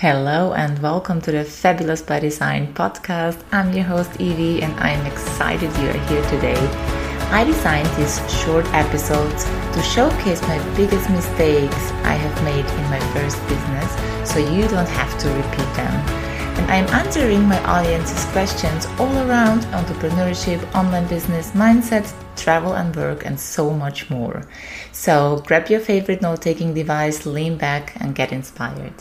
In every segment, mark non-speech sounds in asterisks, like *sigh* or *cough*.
Hello and welcome to the Fabulous by Design podcast. I'm your host Evie and I'm excited you are here today. I designed these short episodes to showcase my biggest mistakes I have made in my first business so you don't have to repeat them. And I'm answering my audience's questions all around entrepreneurship, online business, mindset, travel and work, and so much more. So grab your favorite note taking device, lean back, and get inspired.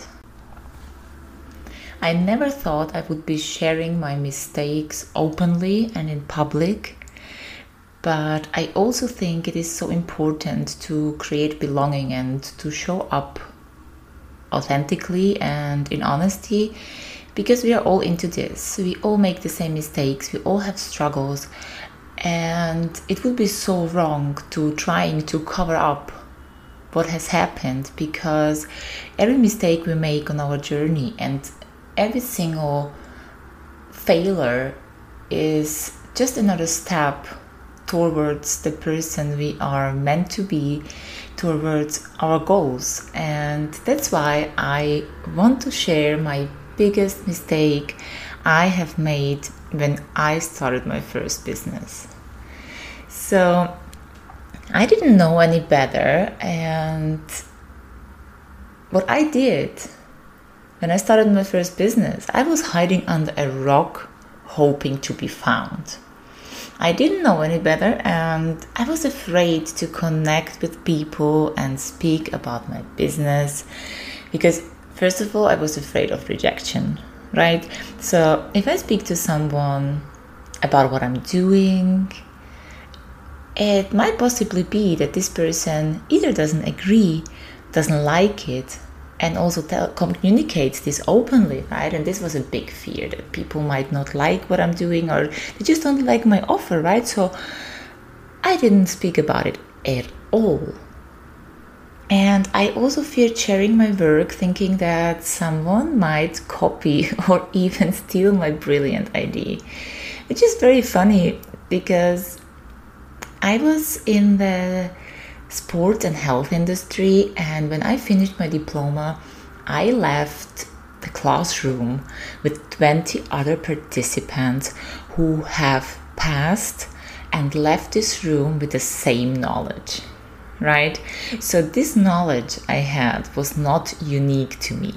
I never thought I would be sharing my mistakes openly and in public, but I also think it is so important to create belonging and to show up authentically and in honesty because we are all into this. We all make the same mistakes, we all have struggles, and it would be so wrong to trying to cover up what has happened because every mistake we make on our journey and every single failure is just another step towards the person we are meant to be, towards our goals. And that's why I want to share my biggest mistake I have made when I started my first business. So I didn't know any better, and what I did when I started my first business, I was hiding under a rock hoping to be found. I didn't know any better and I was afraid to connect with people and speak about my business because, first of all, I was afraid of rejection, right? So, if I speak to someone about what I'm doing, it might possibly be that this person either doesn't agree, doesn't like it, and also tell, communicate this openly, right? And this was a big fear that people might not like what I'm doing or they just don't like my offer, right? So I didn't speak about it at all. And I also feared sharing my work, thinking that someone might copy *laughs* or even steal my brilliant idea, which is very funny because I was in the sports and health industry. And when I finished my diploma, I left the classroom with 20 other participants who have passed and left this room with the same knowledge. Right? So, this knowledge I had was not unique to me.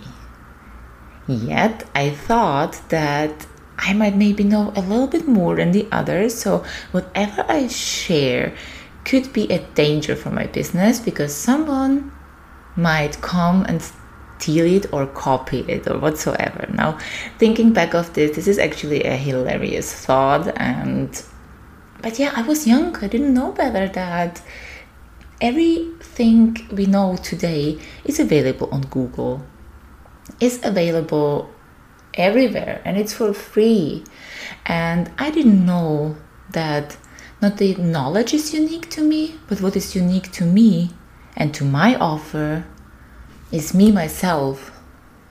Yet, I thought that I might maybe know a little bit more than the others. So, whatever I share could be a danger for my business because someone might come and steal it or copy it or whatsoever. Now, thinking back of this, this is actually a hilarious thought and but yeah, I was young. I didn't know better that everything we know today is available on Google. Is available everywhere and it's for free. And I didn't know that not the knowledge is unique to me, but what is unique to me and to my offer is me myself.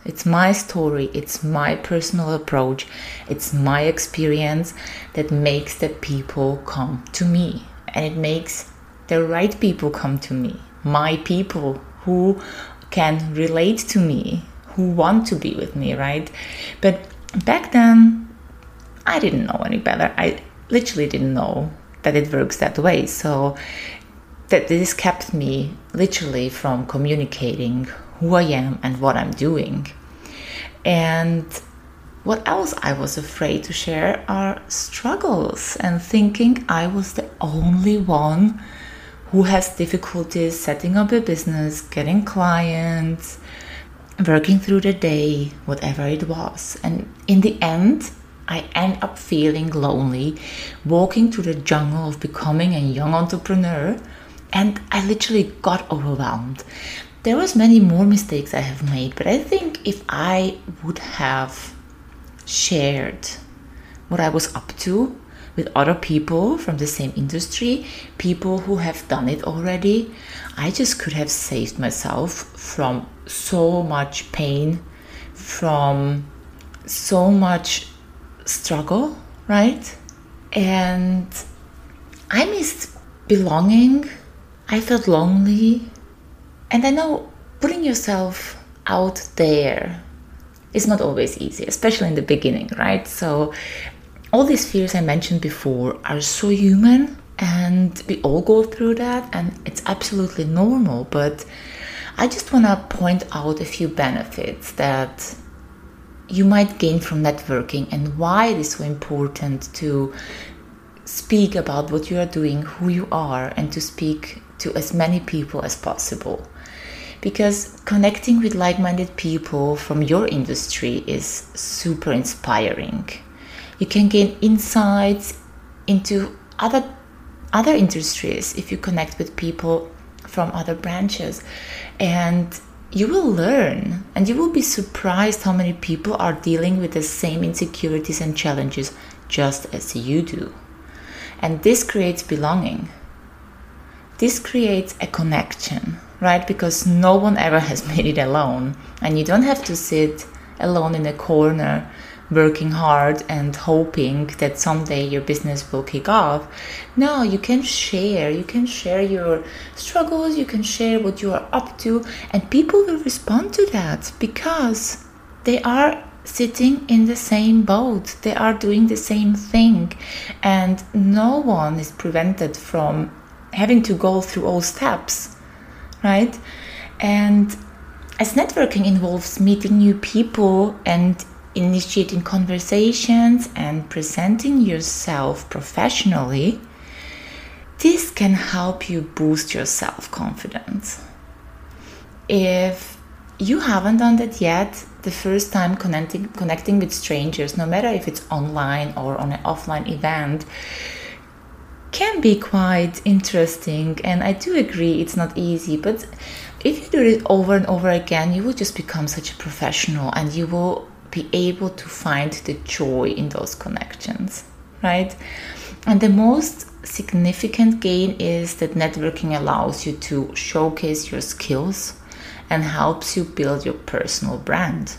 It's my story, it's my personal approach, it's my experience that makes the people come to me. And it makes the right people come to me, my people who can relate to me, who want to be with me, right? But back then, I didn't know any better. I literally didn't know that it works that way. So that this kept me literally from communicating who I am and what I'm doing. And what else I was afraid to share are struggles and thinking I was the only one who has difficulties setting up a business, getting clients, working through the day, whatever it was. And in the end, I end up feeling lonely, walking through the jungle of becoming a young entrepreneur, and I literally got overwhelmed. There was many more mistakes I have made, but I think if I would have shared what I was up to with other people from the same industry, people who have done it already, I just could have saved myself from so much pain, from so much struggle, right? And I missed belonging. I felt lonely. And I know putting yourself out there is not always easy, especially in the beginning, right? So, all these fears I mentioned before are so human, and we all go through that, and it's absolutely normal. But I just want to point out a few benefits that you might gain from networking and why it is so important to speak about what you are doing, who you are, and to speak to as many people as possible. Because connecting with like minded people from your industry is super inspiring. You can gain insights into other other industries if you connect with people from other branches and you will learn and you will be surprised how many people are dealing with the same insecurities and challenges just as you do. And this creates belonging. This creates a connection, right? Because no one ever has *laughs* made it alone. And you don't have to sit alone in a corner working hard and hoping that someday your business will kick off. No, you can share. You can share your struggles, you can share what you are up to, and people will respond to that because they are sitting in the same boat. They are doing the same thing, and no one is prevented from having to go through all steps, right? And as networking involves meeting new people and initiating conversations and presenting yourself professionally, this can help you boost your self confidence. If you haven't done that yet, the first time connecting connecting with strangers, no matter if it's online or on an offline event, can be quite interesting. And I do agree it's not easy, but if you do it over and over again, you will just become such a professional and you will be able to find the joy in those connections, right? And the most significant gain is that networking allows you to showcase your skills and helps you build your personal brand.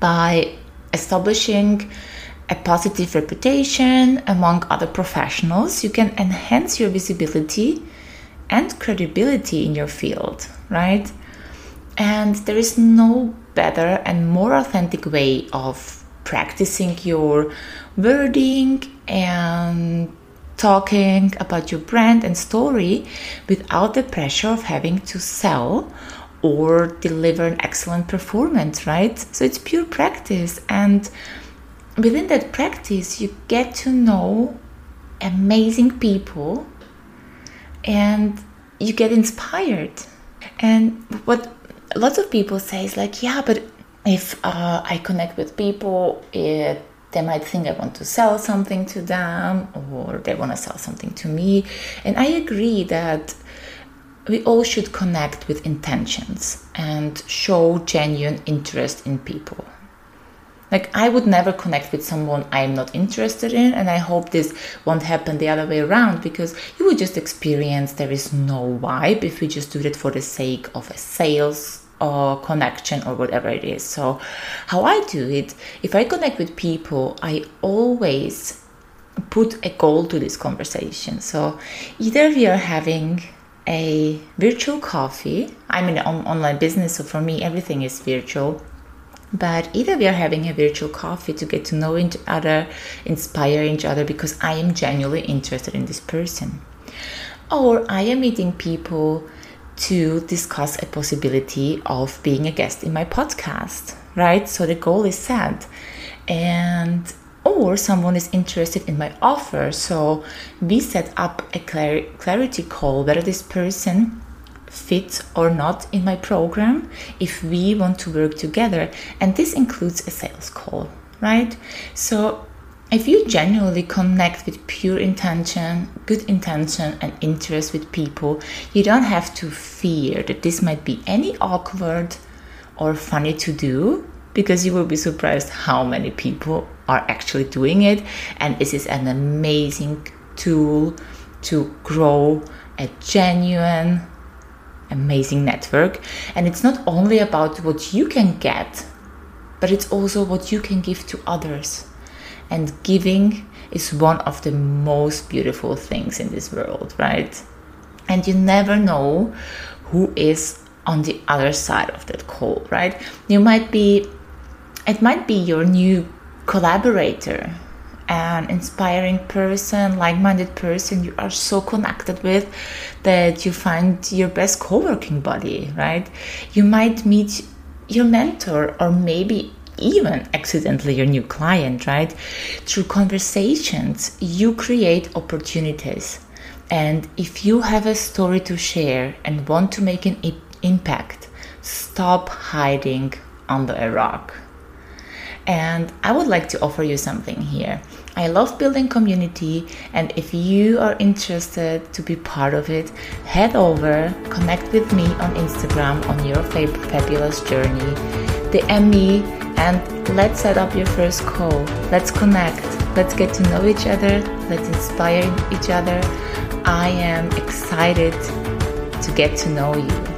By establishing a positive reputation among other professionals, you can enhance your visibility and credibility in your field, right? And there is no better and more authentic way of practicing your wording and talking about your brand and story without the pressure of having to sell or deliver an excellent performance, right? So it's pure practice. And within that practice, you get to know amazing people and you get inspired. And what lots of people say is like, yeah, but if uh, I connect with people, it they might think I want to sell something to them or they want to sell something to me. And I agree that we all should connect with intentions and show genuine interest in people. Like, I would never connect with someone I'm not interested in, and I hope this won't happen the other way around because you would just experience there is no vibe if we just do it for the sake of a sales or connection or whatever it is. So, how I do it, if I connect with people, I always put a goal to this conversation. So, either we are having a virtual coffee, I'm in an online business, so for me, everything is virtual. But either we are having a virtual coffee to get to know each other, inspire each other because I am genuinely interested in this person. Or I am meeting people to discuss a possibility of being a guest in my podcast, right? So the goal is set. And or someone is interested in my offer. So we set up a clar- clarity call whether this person fits or not in my program if we want to work together. And this includes a sales call, right? So if you genuinely connect with pure intention, good intention, and interest with people, you don't have to fear that this might be any awkward or funny to do because you will be surprised how many people are actually doing it. And this is an amazing tool to grow a genuine, amazing network. And it's not only about what you can get, but it's also what you can give to others and giving is one of the most beautiful things in this world, right? And you never know who is on the other side of that call, right? You might be it might be your new collaborator an inspiring person, like minded person you are so connected with that you find your best co working buddy, right? You might meet your mentor or maybe even accidentally your new client, right? Through conversations, you create opportunities. And if you have a story to share and want to make an impact, stop hiding under a rock. And I would like to offer you something here. I love building community, and if you are interested to be part of it, head over, connect with me on Instagram on your fabulous journey, DM me, and let's set up your first call. Let's connect. Let's get to know each other. Let's inspire each other. I am excited to get to know you.